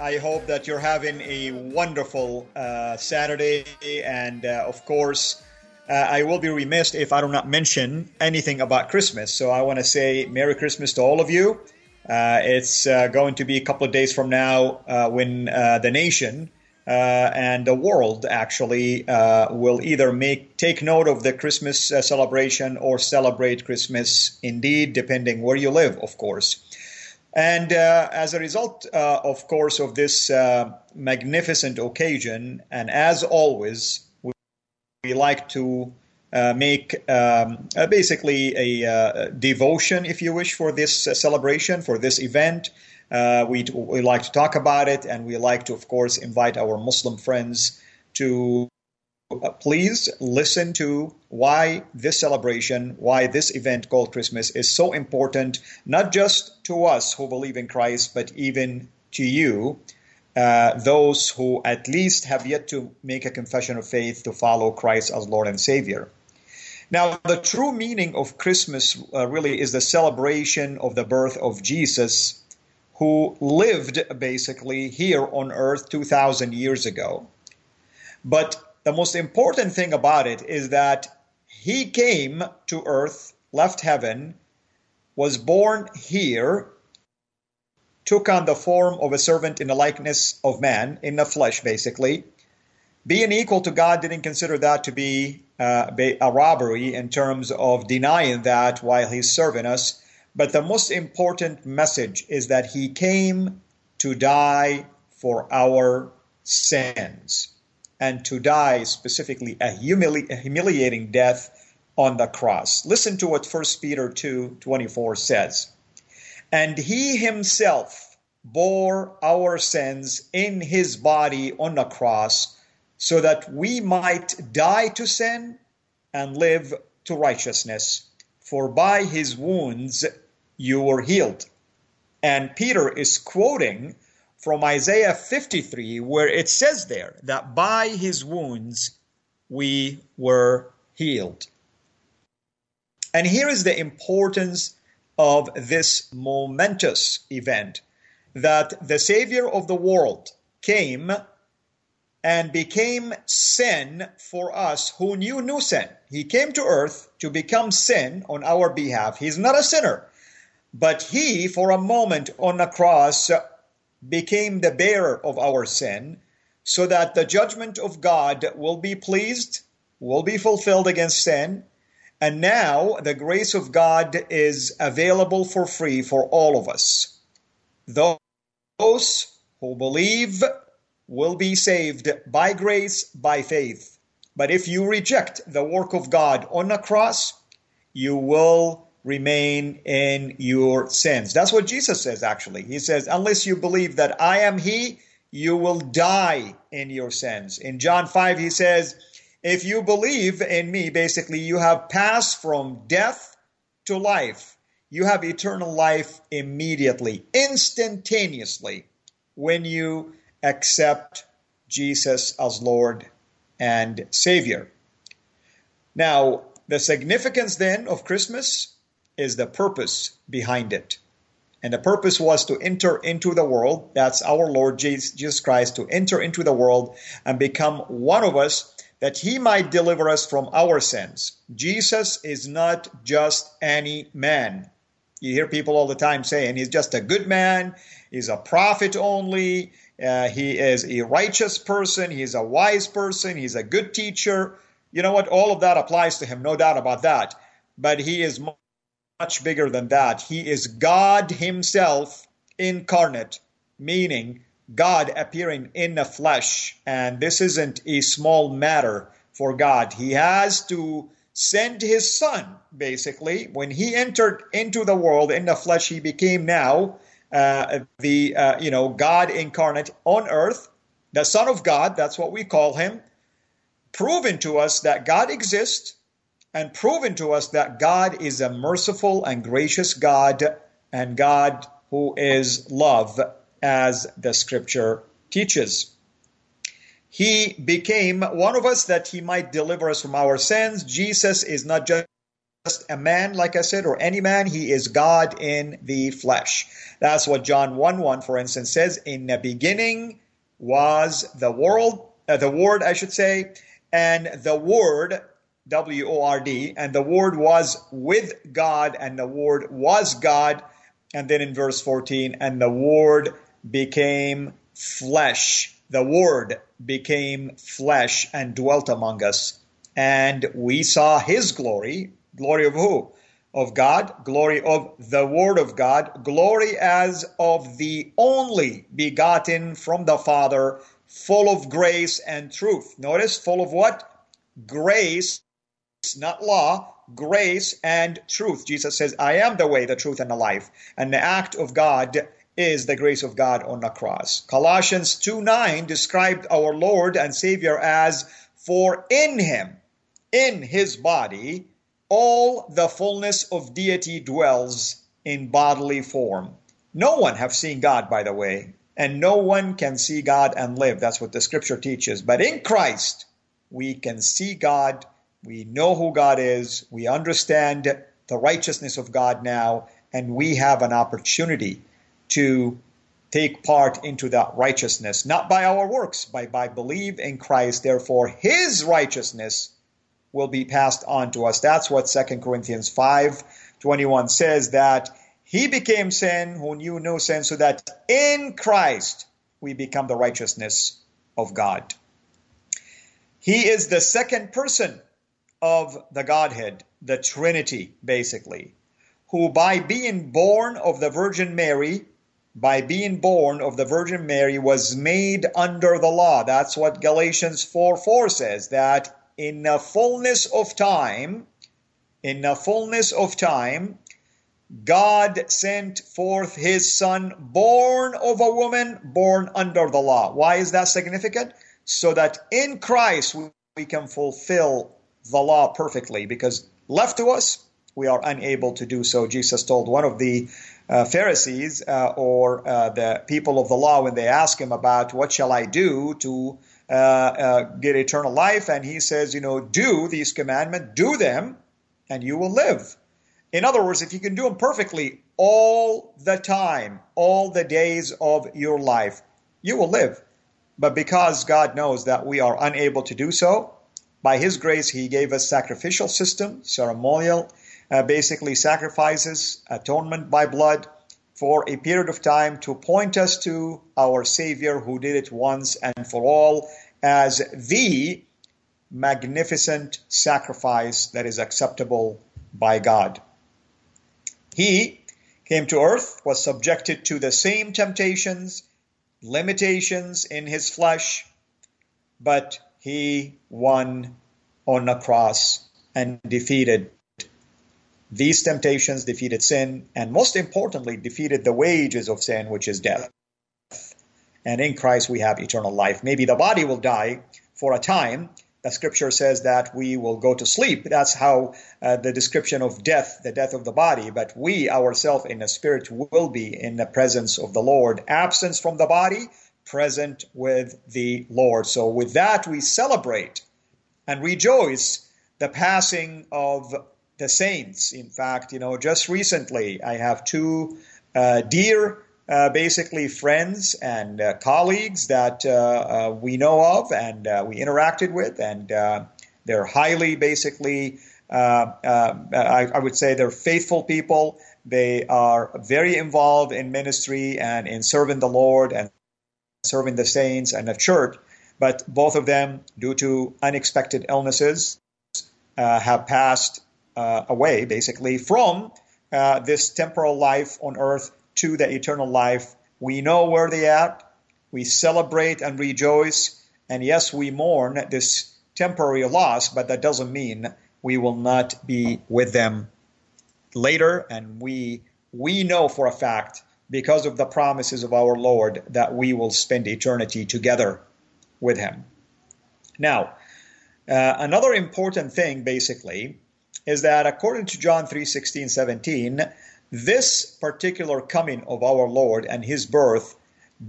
I hope that you're having a wonderful uh, Saturday. And uh, of course, uh, I will be remiss if I do not mention anything about Christmas. So I want to say Merry Christmas to all of you. Uh, it's uh, going to be a couple of days from now uh, when the nation and the world actually will either make take note of the Christmas celebration or celebrate Christmas indeed, depending where you live, of course. And uh, as a result, uh, of course, of this uh, magnificent occasion, and as always, we, we like to uh, make um, uh, basically a uh, devotion, if you wish, for this celebration, for this event. we, we like to talk about it, and we like to, of course, invite our Muslim friends to please listen to why this celebration, why this event called Christmas is so important, not just to us who believe in Christ, but even to you, uh, those who at least have yet to make a confession of faith to follow Christ as Lord and Savior. Now, the true meaning of Christmas uh, really is the celebration of the birth of Jesus, who lived basically here on earth 2,000 years ago. But the most important thing about it is that he came to earth, left heaven, was born here, took on the form of a servant in the likeness of man, in the flesh, basically. Being equal to God didn't consider that to be uh, a robbery in terms of denying that while he's serving us. But the most important message is that he came to die for our sins and to die specifically a, humili- a humiliating death on the cross. Listen to what 1 Peter 2 24 says. And he himself bore our sins in his body on the cross so that we might die to sin and live to righteousness. For by his wounds you were healed. And Peter is quoting from Isaiah 53, where it says there that by his wounds we were healed. And here is the importance of this momentous event that the Savior of the world came and became sin for us who knew no sin. He came to earth to become sin on our behalf. He's not a sinner, but he, for a moment on the cross, became the bearer of our sin, so that the judgment of God will be pleased, will be fulfilled against sin. And now the grace of God is available for free for all of us. Those who believe will be saved by grace, by faith. But if you reject the work of God on the cross, you will remain in your sins. That's what Jesus says, actually. He says, Unless you believe that I am He, you will die in your sins. In John 5, he says, If you believe in me, basically, you have passed from death to life. You have eternal life immediately, instantaneously, when you accept Jesus as Lord and Savior. Now, the significance then of Christmas is the purpose behind it. And the purpose was to enter into the world. That's our Lord Jesus Christ to enter into the world and become one of us that he might deliver us from our sins. Jesus is not just any man. You hear people all the time saying he's just a good man, he's a prophet only, uh, he is a righteous person, he's a wise person, he's a good teacher. You know what? All of that applies to him, no doubt about that. But he is much bigger than that. He is God Himself incarnate, meaning God appearing in the flesh. And this isn't a small matter for God. He has to send his son, basically. When he entered into the world in the flesh, he became now uh, the, uh, you know, God incarnate on earth, the Son of God, that's what we call him, proven to us that God exists and proven to us that God is a merciful and gracious God and God who is love, as the scripture teaches. He became one of us that he might deliver us from our sins. Jesus is not just a man, like I said, or any man. He is God in the flesh. That's what John 1 1, for instance, says. In the beginning was the world, uh, the word, I should say, and the word, W O R D, and the word was with God, and the word was God. And then in verse 14, and the word became flesh. The word became flesh and dwelt among us. And we saw his glory. Glory of who? Of God, glory of the Word of God, glory as of the only begotten from the Father, full of grace and truth. Notice, full of what? Grace, not law, grace and truth. Jesus says, I am the way, the truth, and the life. And the act of God is the grace of God on the cross. Colossians 2 9 described our Lord and Savior as, For in him, in his body, all the fullness of deity dwells in bodily form. No one have seen God, by the way, and no one can see God and live. That's what the scripture teaches. But in Christ, we can see God. We know who God is. We understand the righteousness of God now, and we have an opportunity to take part into that righteousness, not by our works, but by believe in Christ. Therefore, his righteousness will be passed on to us. That's what 2 Corinthians 5 21 says that he became sin who knew no sin, so that in Christ we become the righteousness of God. He is the second person of the Godhead, the Trinity, basically, who by being born of the Virgin Mary by being born of the Virgin Mary was made under the law. That's what Galatians 4 4 says, that in the fullness of time, in the fullness of time, God sent forth his son, born of a woman, born under the law. Why is that significant? So that in Christ we can fulfill the law perfectly, because left to us, we are unable to do so. Jesus told one of the uh, Pharisees uh, or uh, the people of the law when they ask him about what shall I do to uh, uh, get eternal life, and he says, you know, do these commandments, do them, and you will live. In other words, if you can do them perfectly all the time, all the days of your life, you will live. But because God knows that we are unable to do so, by His grace, He gave us sacrificial system, ceremonial uh, basically sacrifices, atonement by blood for a period of time to point us to our Savior who did it once and for all as the magnificent sacrifice that is acceptable by God. He came to earth, was subjected to the same temptations, limitations in his flesh, but he won on the cross and defeated these temptations defeated sin, and most importantly, defeated the wages of sin, which is death. And in Christ we have eternal life. Maybe the body will die for a time. The scripture says that we will go to sleep. That's how uh, the description of death, the death of the body. But we ourselves in the spirit will be in the presence of the Lord. Absence from the body, present with the Lord. So with that we celebrate and rejoice the passing of the saints. In fact, you know, just recently I have two uh, dear, uh, basically friends and uh, colleagues that uh, uh, we know of and uh, we interacted with, and they're highly, basically, I, I, would say they're faithful people. They are very involved in ministry and in serving the Lord and serving the saints and the church. But both of them, due to unexpected illnesses, uh, have passed uh, away basically from uh, this temporal life on earth to the eternal life. We know where they are. We celebrate and rejoice. And yes, we mourn this temporary loss, but that doesn't mean we will not be with them later. And we we know for a fact, because of the promises of our Lord, that we will spend eternity together with Him. Now, uh, another important thing, basically, is that according to John 3 16, 17, this particular coming of our Lord and His birth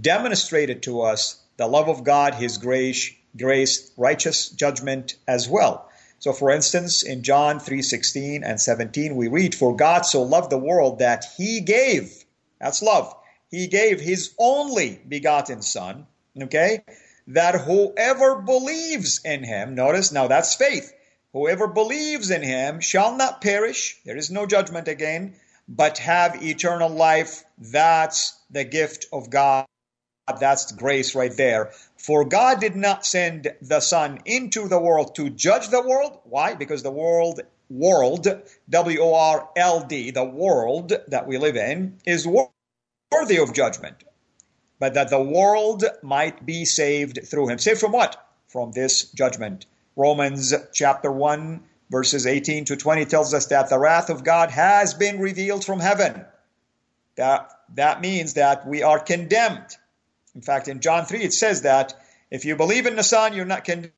demonstrated to us the love of God, His grace, grace, righteous judgment as well. So for instance, in John 3:16 and 17 we read for God so loved the world that he gave. That's love. He gave his only begotten son, okay? That whoever believes in him, notice now that's faith. Whoever believes in him shall not perish, there is no judgment again, but have eternal life. That's the gift of God. That's grace right there. For God did not send the Son into the world to judge the world. Why? Because the world, world, W O R L D, the world that we live in, is worthy of judgment. But that the world might be saved through him. Saved from what? From this judgment. Romans chapter 1, verses 18 to 20 tells us that the wrath of God has been revealed from heaven. That, that means that we are condemned in fact, in John 3, it says that if you believe in the Son, you're not condemned.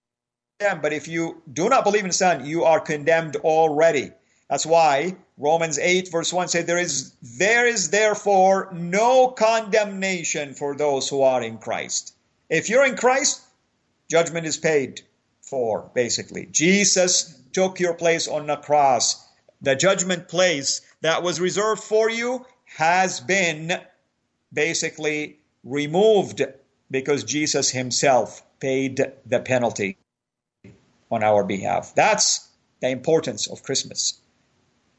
But if you do not believe in the Son, you are condemned already. That's why Romans 8, verse 1 says, there is, there is therefore no condemnation for those who are in Christ. If you're in Christ, judgment is paid for, basically. Jesus took your place on the cross. The judgment place that was reserved for you has been basically removed because Jesus himself paid the penalty on our behalf. That's the importance of Christmas.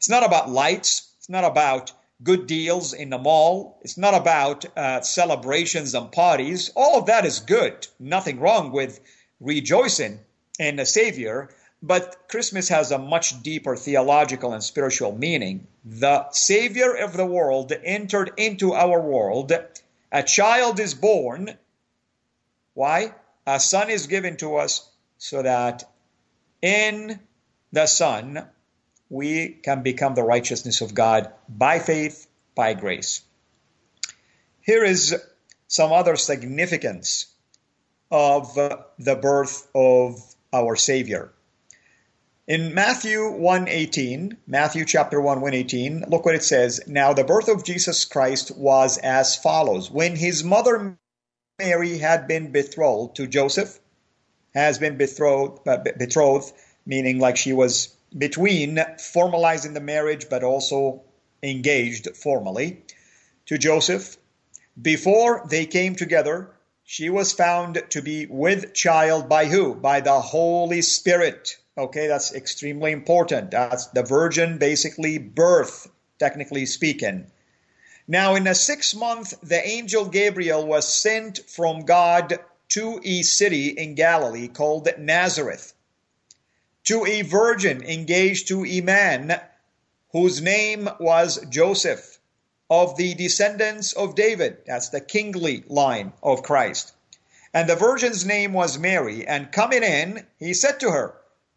It's not about lights, it's not about good deals in the mall, it's not about uh, celebrations and parties. All of that is good. Nothing wrong with rejoicing in the Savior. But Christmas has a much deeper theological and spiritual meaning. The Savior of the world entered into our world a child is born. Why? A son is given to us so that in the Son we can become the righteousness of God by faith, by grace. Here is some other significance of the birth of our Savior. In Matthew 1:18, Matthew chapter 1 118, look what it says. Now the birth of Jesus Christ was as follows. When his mother Mary had been betrothed to Joseph, has been betrothed, uh, betrothed meaning like she was between formalizing the marriage but also engaged formally to Joseph. Before they came together, she was found to be with child by who? By the Holy Spirit. Okay, that's extremely important. That's the virgin basically birth, technically speaking. Now, in a sixth month, the angel Gabriel was sent from God to a city in Galilee called Nazareth to a virgin engaged to a man whose name was Joseph of the descendants of David. That's the kingly line of Christ. And the virgin's name was Mary. And coming in, he said to her,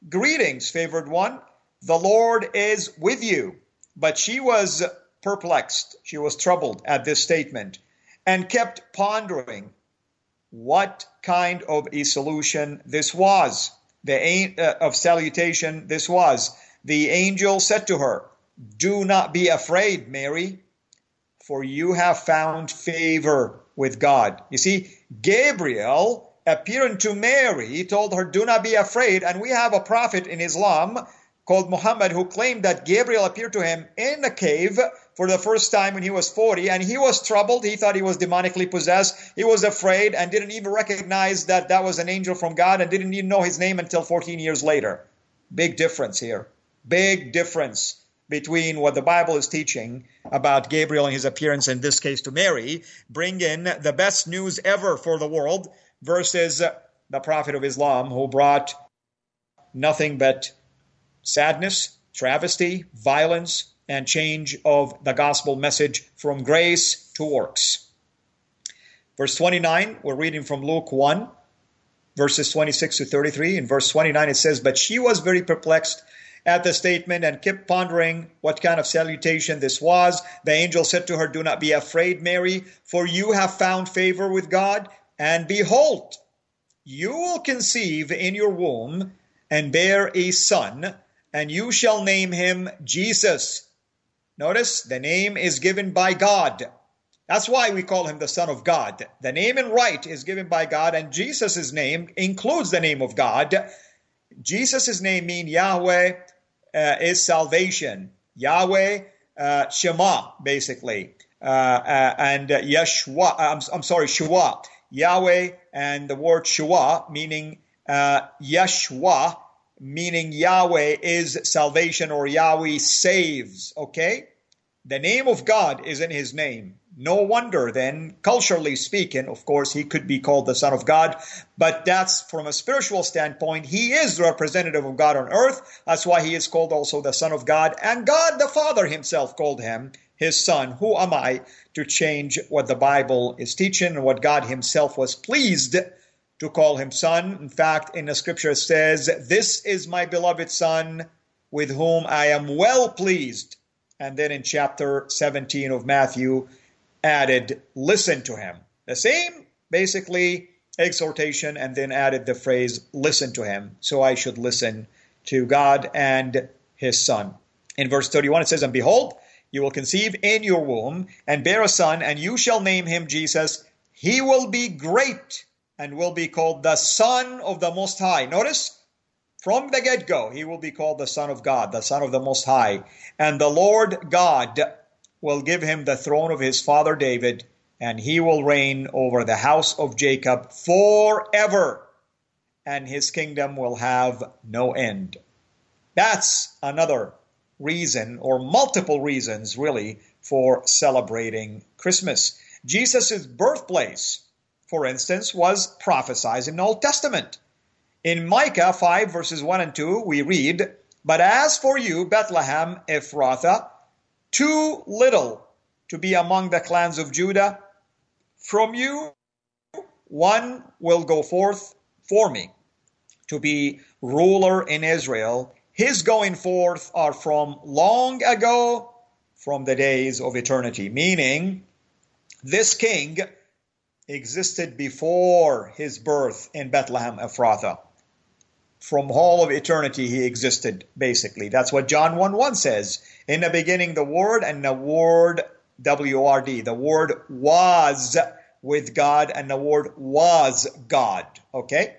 Greetings, favored one. The Lord is with you. But she was perplexed. She was troubled at this statement and kept pondering what kind of a solution this was. The uh, of salutation this was. The angel said to her, "Do not be afraid, Mary, for you have found favor with God." You see, Gabriel appearing to Mary, he told her, Do not be afraid. And we have a prophet in Islam called Muhammad who claimed that Gabriel appeared to him in a cave for the first time when he was 40 and he was troubled. He thought he was demonically possessed. He was afraid and didn't even recognize that that was an angel from God and didn't even know his name until 14 years later. Big difference here. Big difference between what the Bible is teaching about Gabriel and his appearance, in this case to Mary, bring in the best news ever for the world, versus the Prophet of Islam who brought nothing but sadness, travesty, violence, and change of the gospel message from grace to works. Verse 29, we're reading from Luke 1, verses 26 to 33. In verse 29, it says, But she was very perplexed at the statement and kept pondering what kind of salutation this was. The angel said to her, Do not be afraid, Mary, for you have found favor with God. And behold, you will conceive in your womb and bear a son, and you shall name him Jesus. Notice the name is given by God. That's why we call him the Son of God. The name and right is given by God, and Jesus' name includes the name of God. Jesus' name means Yahweh uh, is salvation. Yahweh uh, Shema, basically. Uh, uh and Yeshua, I'm, I'm sorry, Shua. Yahweh and the word Shua, meaning uh, Yeshua, meaning Yahweh is salvation or Yahweh saves. Okay? The name of God is in his name. No wonder then, culturally speaking, of course, he could be called the Son of God, but that's from a spiritual standpoint. He is the representative of God on earth. That's why he is called also the Son of God. And God the Father himself called him his Son. Who am I to change what the Bible is teaching and what God himself was pleased to call him Son? In fact, in the scripture it says, This is my beloved Son with whom I am well pleased. And then in chapter 17 of Matthew, added, listen to him. The same, basically, exhortation, and then added the phrase, listen to him. So I should listen to God and his son. In verse 31, it says, And behold, you will conceive in your womb and bear a son, and you shall name him Jesus. He will be great and will be called the Son of the Most High. Notice, from the get go, he will be called the Son of God, the Son of the Most High. And the Lord God will give him the throne of his father David, and he will reign over the house of Jacob forever, and his kingdom will have no end. That's another reason, or multiple reasons, really, for celebrating Christmas. Jesus' birthplace, for instance, was prophesied in the Old Testament. In Micah 5, verses 1 and 2, we read, But as for you, Bethlehem Ephrathah, too little to be among the clans of Judah. From you, one will go forth for me to be ruler in Israel. His going forth are from long ago, from the days of eternity, meaning this king existed before his birth in Bethlehem Ephrathah from all of eternity he existed, basically. That's what John 1 1 says. In the beginning, the Word, and the Word, W R D, the Word was with God, and the Word was God. Okay?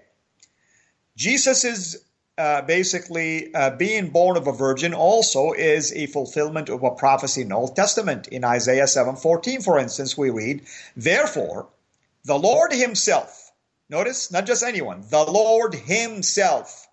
Jesus is uh, basically uh, being born of a virgin also is a fulfillment of a prophecy in the Old Testament. In Isaiah 7:14, for instance, we read, Therefore, the Lord Himself Notice, not just anyone, the Lord Himself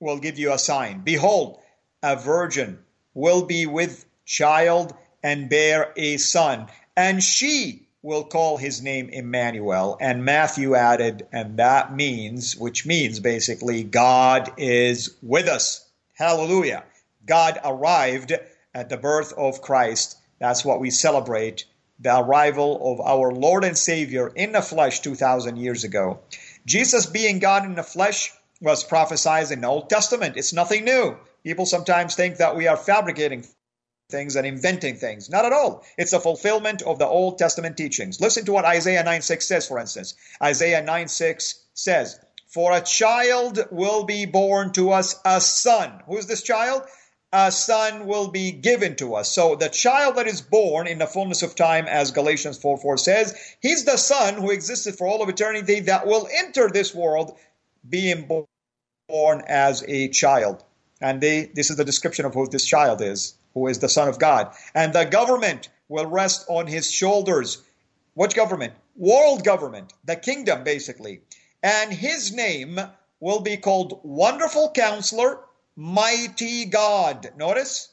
will give you a sign. Behold, a virgin will be with child and bear a son, and she will call his name Emmanuel. And Matthew added, and that means, which means basically, God is with us. Hallelujah. God arrived at the birth of Christ. That's what we celebrate the arrival of our Lord and Savior in the flesh 2,000 years ago. Jesus being God in the flesh was prophesied in the Old Testament. It's nothing new. People sometimes think that we are fabricating things and inventing things. Not at all. It's a fulfillment of the Old Testament teachings. Listen to what Isaiah 9 6 says, for instance. Isaiah 9 6 says, For a child will be born to us, a son. Who is this child? A son will be given to us. So the child that is born in the fullness of time, as Galatians 4 4 says, he's the son who existed for all of eternity that will enter this world being born as a child. And they, this is the description of who this child is, who is the Son of God. And the government will rest on his shoulders. What government? World government, the kingdom, basically. And his name will be called Wonderful Counselor mighty God. Notice?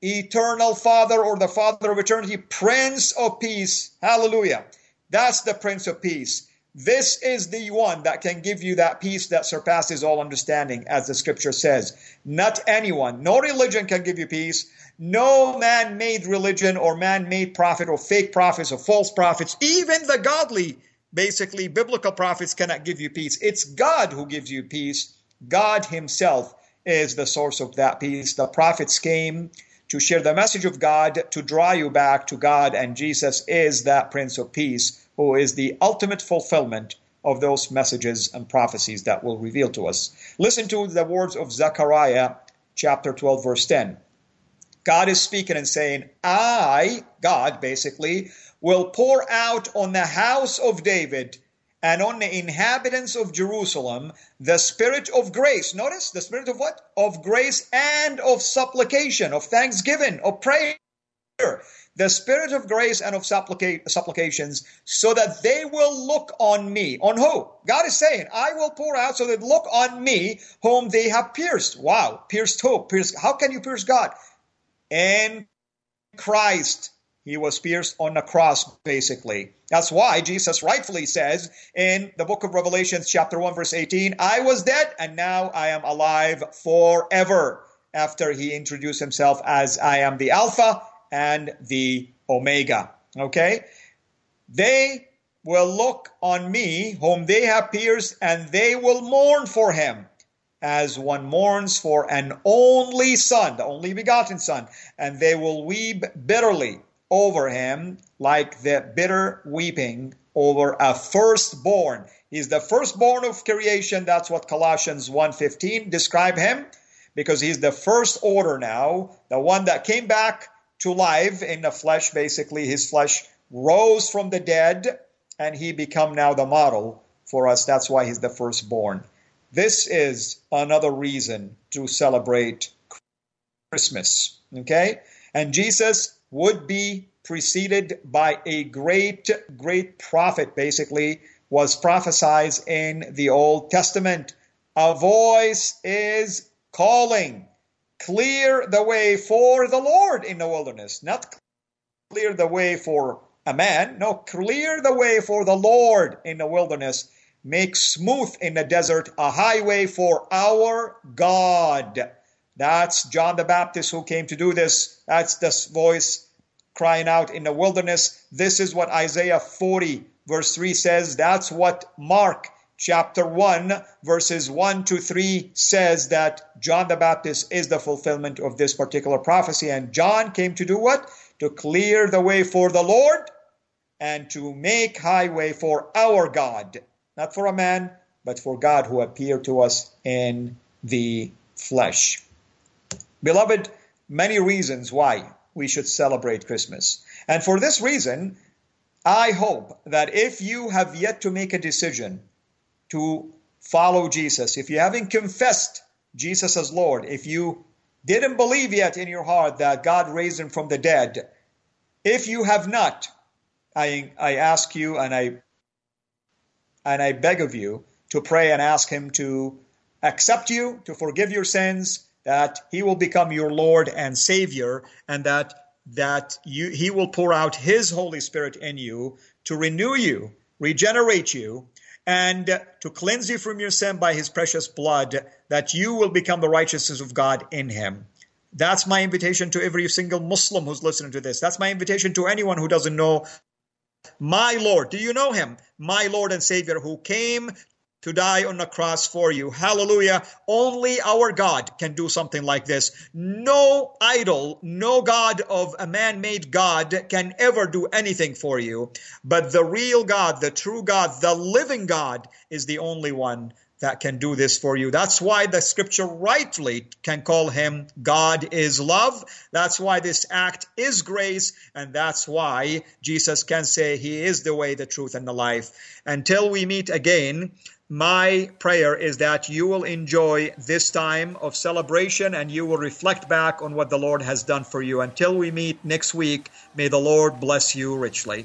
Eternal Father or the Father of eternity, Prince of Peace. Hallelujah. That's the Prince of Peace. This is the one that can give you that peace that surpasses all understanding, as the scripture says. Not anyone, no religion can give you peace. No man made religion or man made prophet or fake prophets or false prophets, even the godly, basically biblical prophets, cannot give you peace. It's God who gives you peace. God Himself is the source of that peace. The prophets came to share the message of God, to draw you back to God, and Jesus is that Prince of Peace who is the ultimate fulfillment of those messages and prophecies that will reveal to us. Listen to the words of Zechariah chapter 12, verse 10. God is speaking and saying, I, God basically, will pour out on the house of David and on the inhabitants of Jerusalem the spirit of grace. Notice the spirit of what? Of grace and of supplication, of thanksgiving, of prayer the spirit of grace and of supplica- supplications, so that they will look on me. On who? God is saying, I will pour out so that look on me whom they have pierced. Wow, pierced who? Pierced. How can you pierce God? In Christ. He was pierced on the cross, basically. That's why Jesus rightfully says in the book of Revelations, chapter 1, verse 18, I was dead and now I am alive forever. After he introduced himself as I am the Alpha and the Omega. Okay? They will look on me, whom they have pierced, and they will mourn for him, as one mourns for an only son, the only begotten son, and they will weep bitterly over him, like the bitter weeping over a firstborn. He's the firstborn of creation. That's what Colossians 1:15 describe him, because he's the first order now, the one that came back to life in the flesh. Basically, his flesh rose from the dead and he become now the model for us. That's why he's the firstborn. This is another reason to celebrate Christmas. Okay? And Jesus would be preceded by a great, great prophet, basically, was prophesied in the Old Testament. A voice is calling clear the way for the Lord in the wilderness, not clear the way for a man, no, clear the way for the Lord in the wilderness, make smooth in the desert a highway for our God. That's John the Baptist who came to do this. That's this voice crying out in the wilderness. This is what Isaiah 40, verse 3 says. That's what Mark chapter 1, verses 1 to 3 says that John the Baptist is the fulfillment of this particular prophecy. And John came to do what? To clear the way for the Lord and to make highway for our God. Not for a man, but for God who appeared to us in the flesh. Beloved, many reasons why we should celebrate Christmas. And for this reason, I hope that if you have yet to make a decision to follow Jesus, if you haven't confessed Jesus as Lord, if you didn't believe yet in your heart that God raised him from the dead, if you have not, I, I ask you and I and I beg of you to pray and ask him to accept you, to forgive your sins, that he will become your Lord and Savior, and that that you he will pour out his Holy Spirit in you to renew you, regenerate you, and to cleanse you from your sin by his precious blood, that you will become the righteousness of God in him. That's my invitation to every single Muslim who's listening to this. That's my invitation to anyone who doesn't know my Lord. Do you know him? My Lord and Savior who came to die on the cross for you. Hallelujah. Only our God can do something like this. No idol, no God of a man made God can ever do anything for you. But the real God, the true God, the living God is the only one that can do this for you. That's why the scripture rightly can call him God is love. That's why this act is grace. And that's why Jesus can say he is the way, the truth, and the life. Until we meet again, my prayer is that you will enjoy this time of celebration and you will reflect back on what the Lord has done for you. Until we meet next week, may the Lord bless you richly.